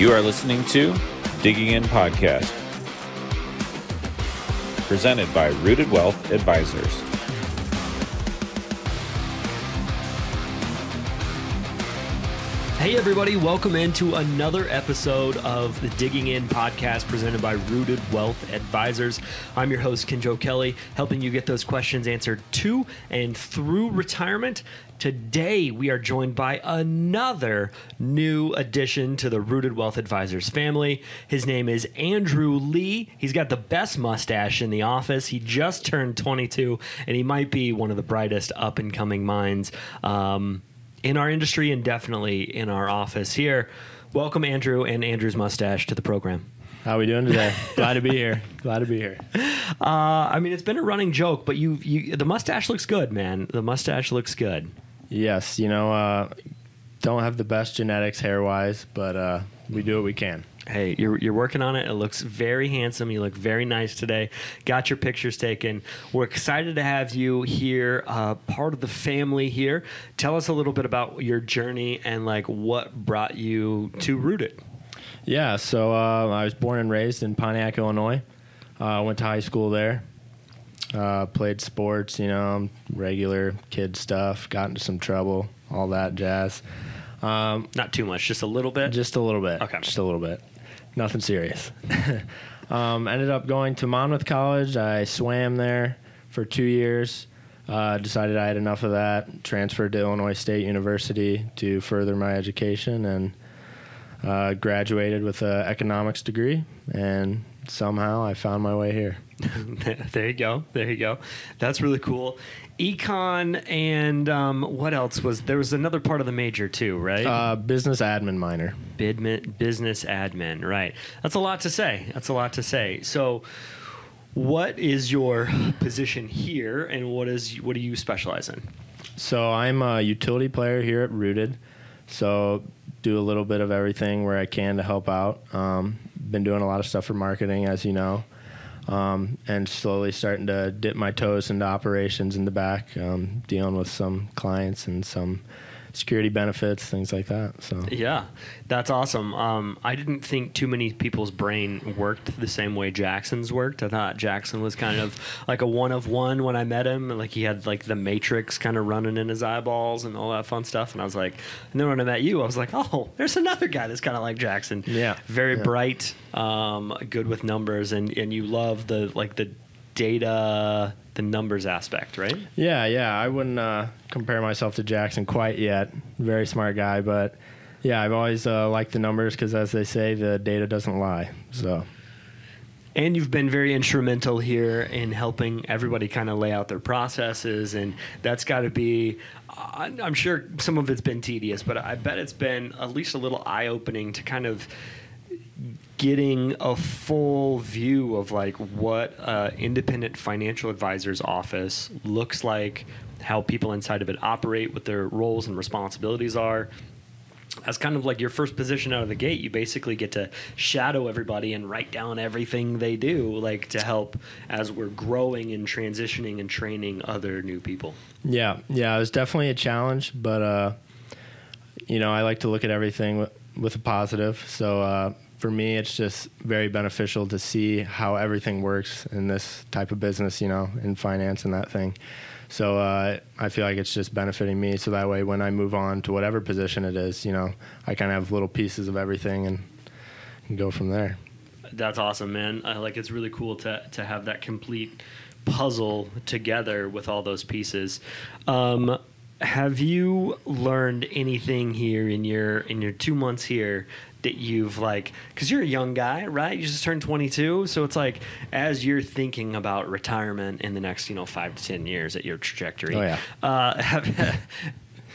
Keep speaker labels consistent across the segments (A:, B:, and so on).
A: You are listening to Digging In Podcast, presented by Rooted Wealth Advisors.
B: Hey, everybody, welcome into another episode of the Digging In podcast presented by Rooted Wealth Advisors. I'm your host, Kenjo Kelly, helping you get those questions answered to and through retirement. Today, we are joined by another new addition to the Rooted Wealth Advisors family. His name is Andrew Lee. He's got the best mustache in the office. He just turned 22, and he might be one of the brightest up and coming minds. Um, in our industry and definitely in our office here. Welcome, Andrew and Andrew's mustache to the program.
C: How are we doing today? Glad to be here. Glad to be here.
B: Uh, I mean, it's been a running joke, but you, you, the mustache looks good, man. The mustache looks good.
C: Yes, you know, uh, don't have the best genetics hair wise, but uh, we do what we can.
B: Hey, you're, you're working on it. It looks very handsome. You look very nice today. Got your pictures taken. We're excited to have you here, uh, part of the family here. Tell us a little bit about your journey and like what brought you to Rooted.
C: Yeah, so uh, I was born and raised in Pontiac, Illinois. Uh, went to high school there. Uh, played sports, you know, regular kid stuff. Got into some trouble, all that jazz.
B: Um, Not too much, just a little bit.
C: Just a little bit.
B: Okay.
C: Just a little bit. Nothing serious. um, ended up going to Monmouth College. I swam there for two years. Uh, decided I had enough of that. Transferred to Illinois State University to further my education and uh, graduated with an economics degree. And somehow I found my way here.
B: there you go. There you go. That's really cool. Econ and um, what else was there? Was another part of the major too, right?
C: Uh, business admin minor.
B: Bidmin, business admin, right? That's a lot to say. That's a lot to say. So, what is your position here, and what is what do you specialize in?
C: So I'm a utility player here at Rooted. So do a little bit of everything where I can to help out. Um, been doing a lot of stuff for marketing, as you know, um, and slowly starting to dip my toes into operations in the back, um, dealing with some clients and some security benefits, things like that. So
B: yeah, that's awesome. Um, I didn't think too many people's brain worked the same way Jackson's worked. I thought Jackson was kind of like a one of one when I met him. Like he had like the Matrix kind of running in his eyeballs and all that fun stuff. And I was like, and then when I met you, I was like, oh, there's another guy that's kind of like Jackson.
C: Yeah,
B: very
C: yeah.
B: bright, um, good with numbers, and and you love the like the data the numbers aspect, right?
C: Yeah, yeah. I wouldn't uh, compare myself to Jackson quite yet. Very smart guy, but yeah, I've always uh, liked the numbers because, as they say, the data doesn't lie. So.
B: And you've been very instrumental here in helping everybody kind of lay out their processes, and that's got to be. I'm sure some of it's been tedious, but I bet it's been at least a little eye opening to kind of getting a full view of like what uh, independent financial advisor's office looks like, how people inside of it operate, what their roles and responsibilities are. As kind of like your first position out of the gate, you basically get to shadow everybody and write down everything they do, like to help as we're growing and transitioning and training other new people.
C: Yeah, yeah, it was definitely a challenge, but uh, you know, I like to look at everything with, with a positive. So uh, for me, it's just very beneficial to see how everything works in this type of business, you know, in finance and that thing. So uh, I feel like it's just benefiting me. So that way, when I move on to whatever position it is, you know, I kind of have little pieces of everything and, and go from there.
B: That's awesome, man. I like it's really cool to to have that complete puzzle together with all those pieces. Um, have you learned anything here in your in your two months here that you've like because you're a young guy right you just turned 22 so it's like as you're thinking about retirement in the next you know five to ten years at your trajectory
C: oh, yeah.
B: uh, have,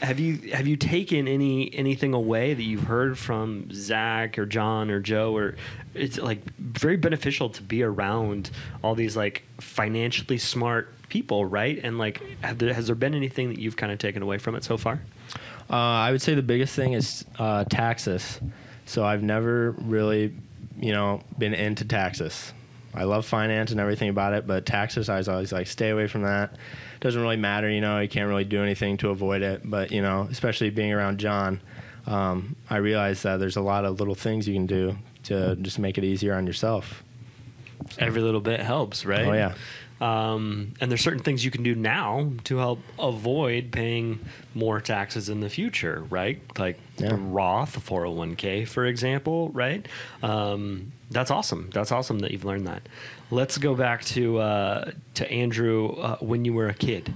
B: have you have you taken any anything away that you've heard from Zach or John or Joe? Or it's like very beneficial to be around all these like financially smart people right? And like there, has there been anything that you've kind of taken away from it so far?
C: Uh, I would say the biggest thing is uh, taxes. So I've never really, you know, been into taxes. I love finance and everything about it, but taxes, I was always like, stay away from that. It doesn't really matter, you know, you can't really do anything to avoid it. But, you know, especially being around John, um, I realized that there's a lot of little things you can do to just make it easier on yourself.
B: Every little bit helps, right?
C: Oh yeah.
B: Um, and there's certain things you can do now to help avoid paying more taxes in the future, right? Like
C: Yeah.
B: Roth 401k, for example, right? Um, that's awesome. That's awesome that you've learned that. Let's go back to uh, to Andrew uh, when you were a kid.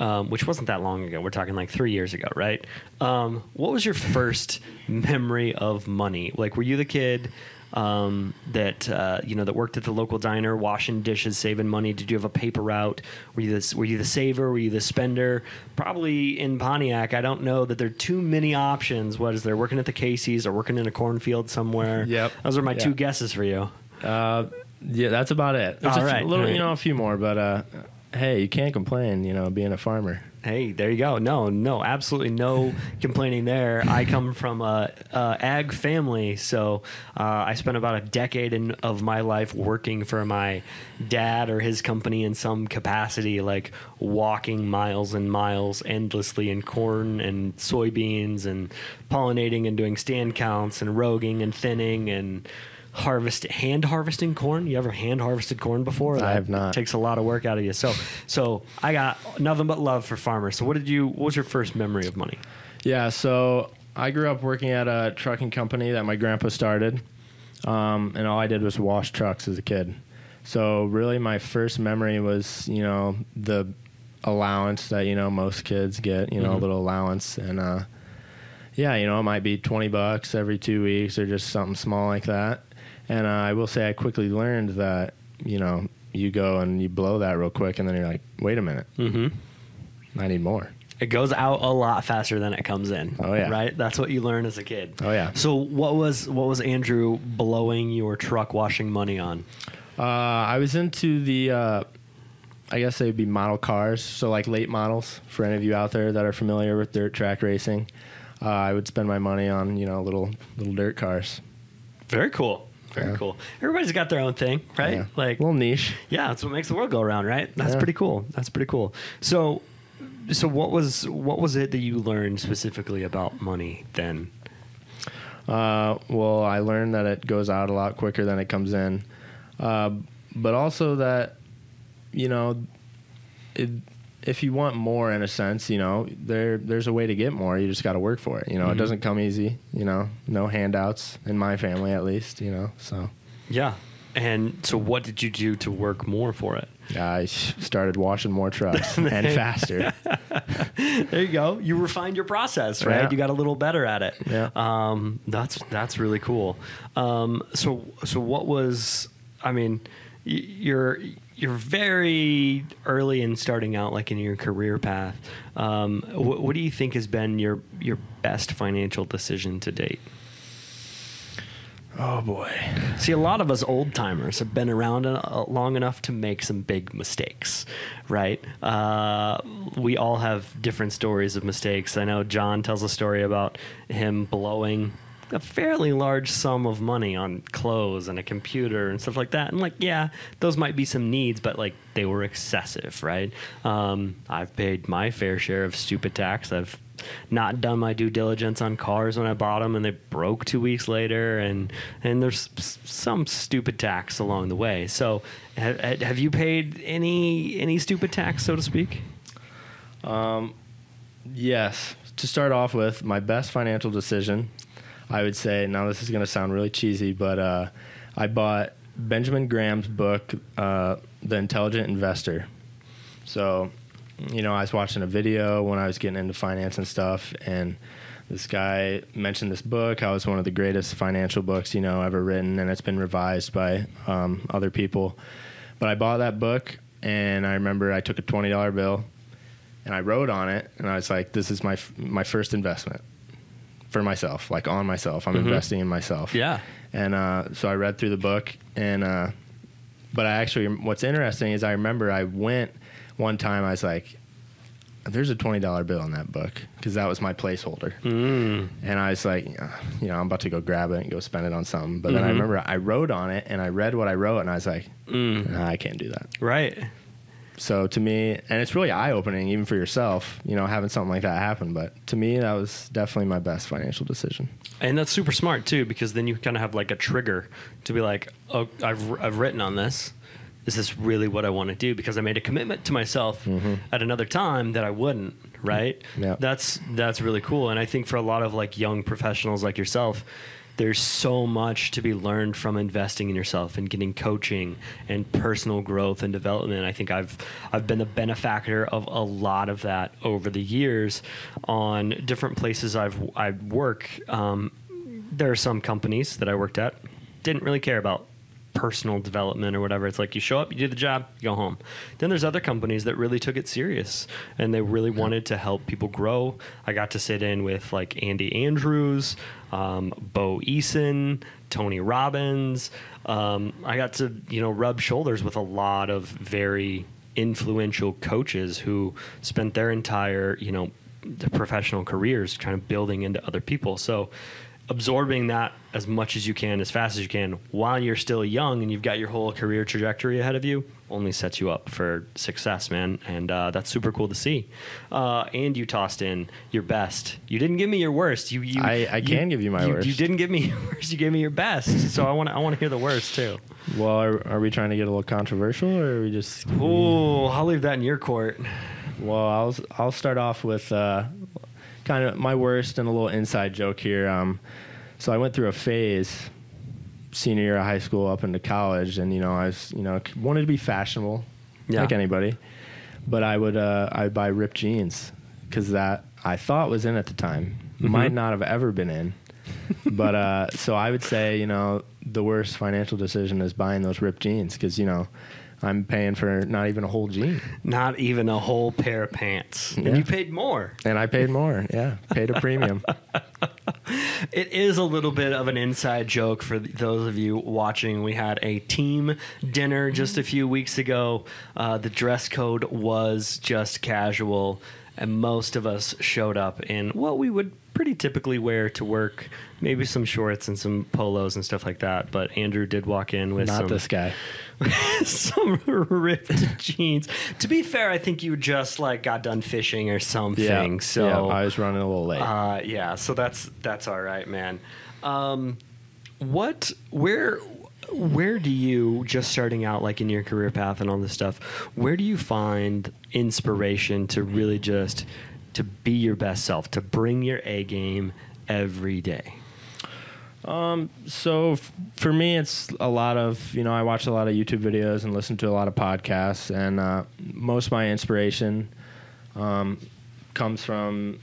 B: Um, which wasn't that long ago. We're talking like three years ago, right? Um, what was your first memory of money? Like, were you the kid um, that uh, you know that worked at the local diner, washing dishes, saving money? Did you have a paper route? Were you the were you the saver? Were you the spender? Probably in Pontiac. I don't know that there are too many options. What is there? Working at the Casey's or working in a cornfield somewhere?
C: Yep.
B: Those are my
C: Yeah.
B: two guesses for you.
C: Uh, yeah, that's about it. There's
B: All right,
C: little,
B: all right.
C: you know, a few more, but uh, hey, you can't complain. You know, being a farmer.
B: Hey, there you go. No, no, absolutely no complaining there. I come from a, a ag family, so uh, I spent about a decade in, of my life working for my dad or his company in some capacity, like walking miles and miles endlessly in corn and soybeans and pollinating and doing stand counts and roguing and thinning and harvest hand harvesting corn. You ever hand harvested corn before?
C: I have not.
B: Takes a lot of work out of you. So, so I got nothing but love for farmers. So, what did you? What was your first memory of money?
C: Yeah, so I grew up working at a trucking company that my grandpa started, um, and all I did was wash trucks as a kid. So really, my first memory was you know the allowance that you know most kids get, you know,
B: Mhm.
C: a little allowance, and uh, yeah, you know, it might be twenty bucks every two weeks or just something small like that. And uh, I will say, I quickly learned that you know you go and you blow that real quick, and then you're like, wait a minute,
B: Mm-hmm.
C: I need more.
B: It goes out a lot faster than it comes in.
C: Oh, yeah.
B: right. That's what you learn as a kid.
C: Oh yeah.
B: So, what was what was Andrew blowing your truck washing money on?
C: Uh, I was into the, uh, I guess they'd be model cars, so like late models. For any of you out there that are familiar with dirt track racing, uh, I would spend my money on you know little little dirt cars.
B: Very cool. Very
C: Yeah.
B: cool. Everybody's got their own thing, right?
C: Yeah.
B: Like,
C: a little niche.
B: yeah, that's what makes the world go around, right? That's
C: Yeah.
B: pretty cool. That's pretty cool. So, so what was what was it that you learned specifically about money then?
C: Uh, well, I learned that it goes out a lot quicker than it comes in, uh, but also that you know, it, if you want more, in a sense, you know, there there's a way to get more. You just got to work for it. You know,
B: Mhm.
C: it doesn't come easy. You know, no handouts in my family, at least. You know, so.
B: Yeah. And so, what did you do to work more for it?
C: I started washing more trucks and faster.
B: there you go. You refined your process, right?
C: Yeah.
B: You got a little better at it.
C: Yeah.
B: Um, that's that's really cool. Um, so so what was? I mean, you're you're very early in starting out, like in your career path. Um, what, what do you think has been your your best financial decision to date?
C: Oh boy.
B: See, a lot of us old timers have been around long enough to make some big mistakes, right? Uh, we all have different stories of mistakes. I know John tells a story about him blowing a fairly large sum of money on clothes and a computer and stuff like that. And like, yeah, those might be some needs, but like they were excessive, right? Um, I've paid my fair share of stupid tax. I've not done my due diligence on cars when I bought them, and they broke two weeks later, and and there's some stupid tax along the way. So, have, have you paid any any stupid tax, so to speak?
C: Um, Yes. To start off with, my best financial decision, I would say. Now this is going to sound really cheesy, but uh, I bought Benjamin Graham's book, uh, The Intelligent Investor. So, you know, I was watching a video when I was getting into finance and stuff, and this guy mentioned this book, how it's one of the greatest financial books, you know, ever written, and it's been revised by um, other people. But I bought that book, and I remember I took a $20 bill and I wrote on it, and I was like, "This is my f- my first investment for myself, like on myself. I'm
B: Mhm.
C: investing in myself."
B: Yeah.
C: And uh, so I read through the book, and uh, but I actually, what's interesting is I remember I went one time. I was like, "There's a twenty dollar bill in that book," because that was my placeholder.
B: Mm.
C: And I was like, "Uh, you know, I'm about to go grab it and go spend it on something. But then I
B: Mhm.
C: remember I wrote on it, and I read what I wrote, and I was like,
B: Mm.
C: nah, I can't do that.
B: Right.
C: So to me, and it's really eye opening even for yourself, you know, having something like that happen. But to me, that was definitely my best financial decision.
B: And that's super smart too, because then you kind of have like a trigger to be like, oh, I've, I've written on this. Is this really what I want to do? Because I made a commitment to myself mm-hmm. at another time that I wouldn't. Right.
C: Yeah.
B: That's that's really cool. And I think for a lot of like young professionals like yourself, there's so much to be learned from investing in yourself and getting coaching and personal growth and development. I think I've I've been the benefactor of a lot of that over the years on different places I've I work. Um, there are some companies that I worked at didn't really care about personal development or whatever. It's like you show up, you do the job, you go home. Then there's other companies that really took it serious and they really wanted to help people grow. I got to sit in with like Andy Andrews, um, Bo Eason, Tony Robbins. Um, I got to you know rub shoulders with a lot of very influential coaches who spent their entire you know professional careers kind of building into other people. So absorbing that as much as you can, as fast as you can, while you're still young and you've got your whole career trajectory ahead of you, only sets you up for success, man. And uh, that's super cool to see. Uh, and you tossed in your best. You didn't give me your worst. You, you
C: I- I
B: you-
C: can give you my worst.
B: You didn't give me your worst. You gave me your best. So I want I want to hear the worst too.
C: Well, are, are we trying to get a little controversial, or are we just?
B: Oh, I'll leave that in your court.
C: Well, I'll I'll start off with uh, kind of my worst and a little inside joke here. Um, so I went through a phase senior year of high school up into college, and you know I was you know wanted to be fashionable,
B: Yeah.
C: like anybody, but I would uh, I buy ripped jeans because that I thought was in at the time might not have ever been in. but uh, so I would say, you know, the worst financial decision is buying those ripped jeans because you know I'm paying for not even a whole jean.
B: Not even a whole pair of pants.
C: Yeah.
B: And you paid more.
C: And I paid more. Yeah, paid a premium.
B: It is a little bit of an inside joke for those of you watching. We had a team dinner just a few weeks ago. Uh, the dress code was just casual, and most of us showed up in what we would pretty typically wear to work. Maybe some shorts and some polos and stuff like that. But Andrew did walk in with
C: Not
B: some
C: this guy.
B: some ripped jeans. To be fair, I think you just like got done fishing or something.
C: Yeah.
B: so
C: yeah, I was running a little late.
B: uh, yeah, so that's that's all right, man. Um, what where where do you just starting out like in your career path and all this stuff? Where do you find inspiration to really just to be your best self, to bring your A game every day?
C: so f- for me, it's a lot of you know I watch a lot of YouTube videos and listen to a lot of podcasts, and uh, most of my inspiration um, comes from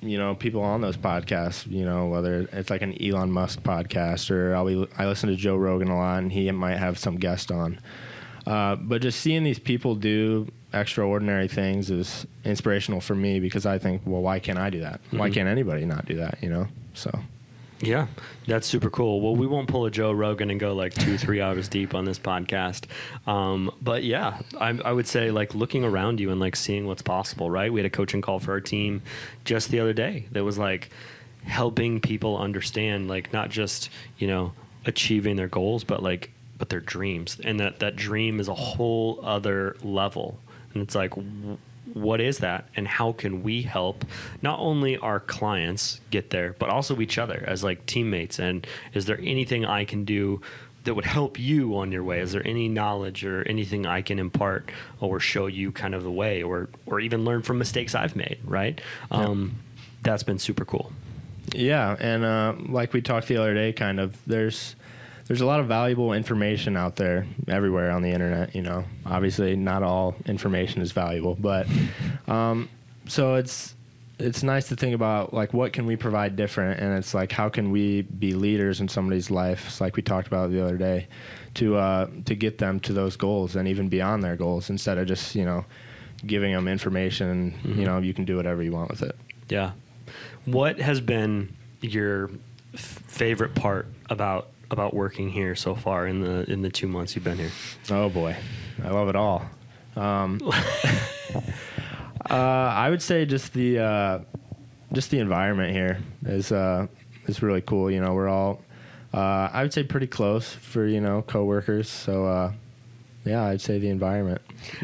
C: you know people on those podcasts. You know whether it's like an Elon Musk podcast or I'll be I listen to Joe Rogan a lot, and he might have some guest on. Uh, but just seeing these people do extraordinary things is inspirational for me because I think, well, why can't I do that? Why can't anybody not do that? You know, so.
B: Yeah, that's super cool. Well, we won't pull a Joe Rogan and go like two, three hours deep on this podcast. Um, but yeah, I, I would say like looking around you and like seeing what's possible, right? We had a coaching call for our team just the other day that was like helping people understand, like not just, you know, achieving their goals, but like, but their dreams. And that, that dream is a whole other level. And it's like, what is that and how can we help not only our clients get there but also each other as like teammates? And is there anything i can do that would help you on your way? Is there any knowledge or anything i can impart or show you kind of the way or or even learn from mistakes i've made right? Um, that's been super cool.
C: Yeah, and uh, like we talked the other day, kind of there's there's a lot of valuable information out there everywhere on the internet. You know, obviously not all information is valuable, but um, so it's it's nice to think about like what can we provide different, and it's like how can we be leaders in somebody's life, it's like we talked about the other day, to uh, to get them to those goals and even beyond their goals, instead of just you know giving them information. and You know, you can do whatever you want with it.
B: yeah what has been your f- favorite part about about working here so far in the in the two months you've been here
C: Oh boy, I love it all. Um, uh, I would say just the uh, just the environment here is uh, is really cool. You know, we're all uh, I would say pretty close for you know coworkers. So uh, yeah, I'd say the environment.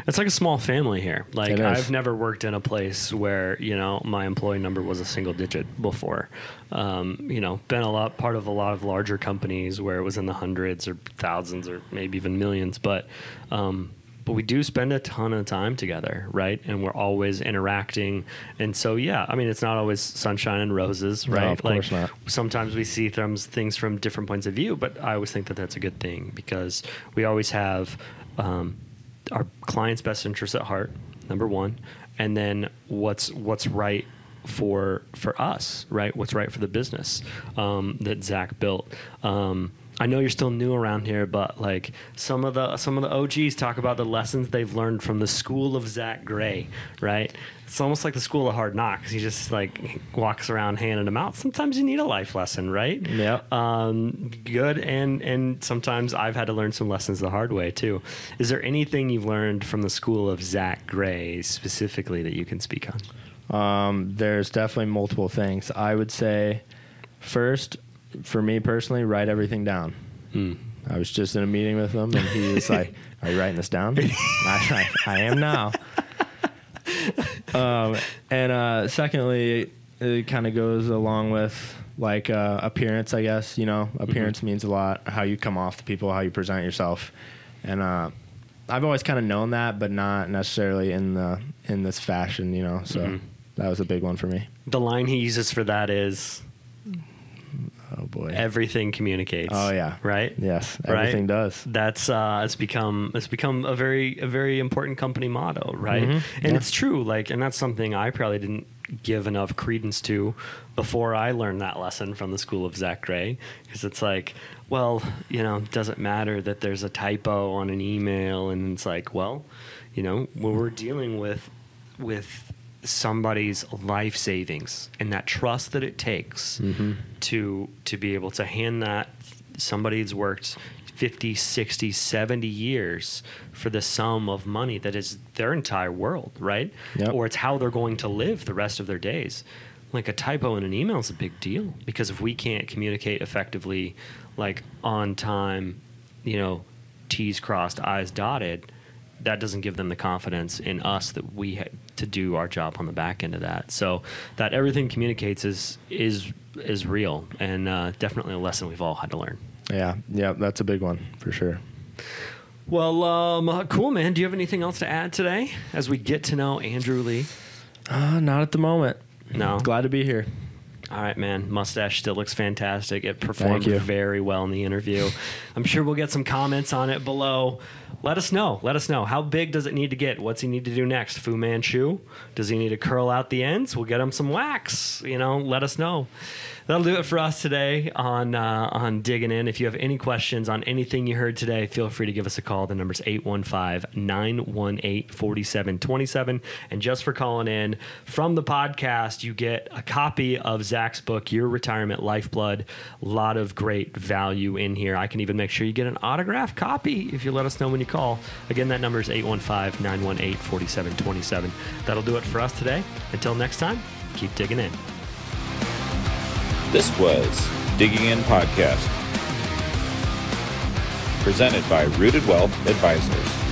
B: It's like a small family here. Like. I've never worked in a place where you know my employee number was a single digit before. Um, you know, been a lot part of a lot of larger companies where it was in the hundreds or thousands or maybe even millions. But um, but we do spend a ton of time together, right? And we're always interacting. And so yeah, I mean, it's not always sunshine and roses,
C: No,
B: right?
C: of course not.
B: sometimes we see things things from different points of view, but I always think that that's a good thing because we always have um, our client's best interests at heart, number one, and then what's what's right for for us, right? What's right for the business um, that Zach built. Um, I know you're still new around here, but like some of the some of the OGs talk about the lessons they've learned from the school of Zach Gray, right? It's almost like the school of hard knocks. He just like walks around handing them out. Sometimes you need a life lesson, right?
C: Yep.
B: Um, good, and and sometimes I've had to learn some lessons the hard way too. Is there anything you've learned from the school of Zach Gray specifically that you can speak on?
C: Um, there's definitely multiple things. I would say, first, for me personally, write everything down. I was just in a meeting with him, and he was like, "Are you writing this down?" I, I, I am now. um, and uh, secondly, it kind of goes along with like uh, appearance, I guess. You know, appearance means a lot. How you come off to people, how you present yourself, and uh, I've always kind of known that, but not necessarily in the in this fashion. You know, so
B: Mhm.
C: that was a big one for me.
B: The line he uses for that is
C: Oh boy.
B: everything communicates.
C: Oh, yeah.
B: right.
C: yes,
B: Right?
C: everything does.
B: That's uh, it's become it's become a very a very important company motto, right?
C: Mhm.
B: And
C: Yeah.
B: it's true, like, and that's something I probably didn't give enough credence to before I learned that lesson from the school of Zach Gray, because it's like, well, you know, it doesn't matter that there's a typo on an email, and it's like, well, you know, when we're dealing with with somebody's life savings and that trust that it takes
C: Mhm.
B: to to be able to hand that somebody who's worked 50 60 70 years for the sum of money that is their entire world right
C: Yep.
B: or it's how they're going to live the rest of their days like a typo in an email is a big deal because if we can't communicate effectively like on time you know t's crossed i's dotted that doesn't give them the confidence in us that we had to do our job on the back end of that. So that everything communicates is is is real and uh, definitely a lesson we've all had to learn.
C: Yeah, yeah, that's a big one for sure.
B: Well, um, uh, cool, man. Do you have anything else to add today as we get to know Andrew Lee?
C: Uh, not at the moment.
B: No.
C: Glad to be here.
B: All right, man. Mustache still looks fantastic. It performed very well in the interview. I'm sure we'll get some comments on it below. Let us know. Let us know. How big does it need to get? What's he need to do next? Fu Manchu? Does he need to curl out the ends? We'll get him some wax. You know, let us know. That'll do it for us today on uh, on digging in. If you have any questions on anything you heard today, feel free to give us a call. The number's 815-918-4727. And just for calling in from the podcast, you get a copy of Zach's book, Your Retirement Lifeblood. A lot of great value in here. I can even make sure you get an autographed copy if you let us know when you call. Again, that number is 815-918-4727. That'll do it for us today. Until next time, keep digging in.
A: This was Digging In Podcast, presented by Rooted Wealth Advisors.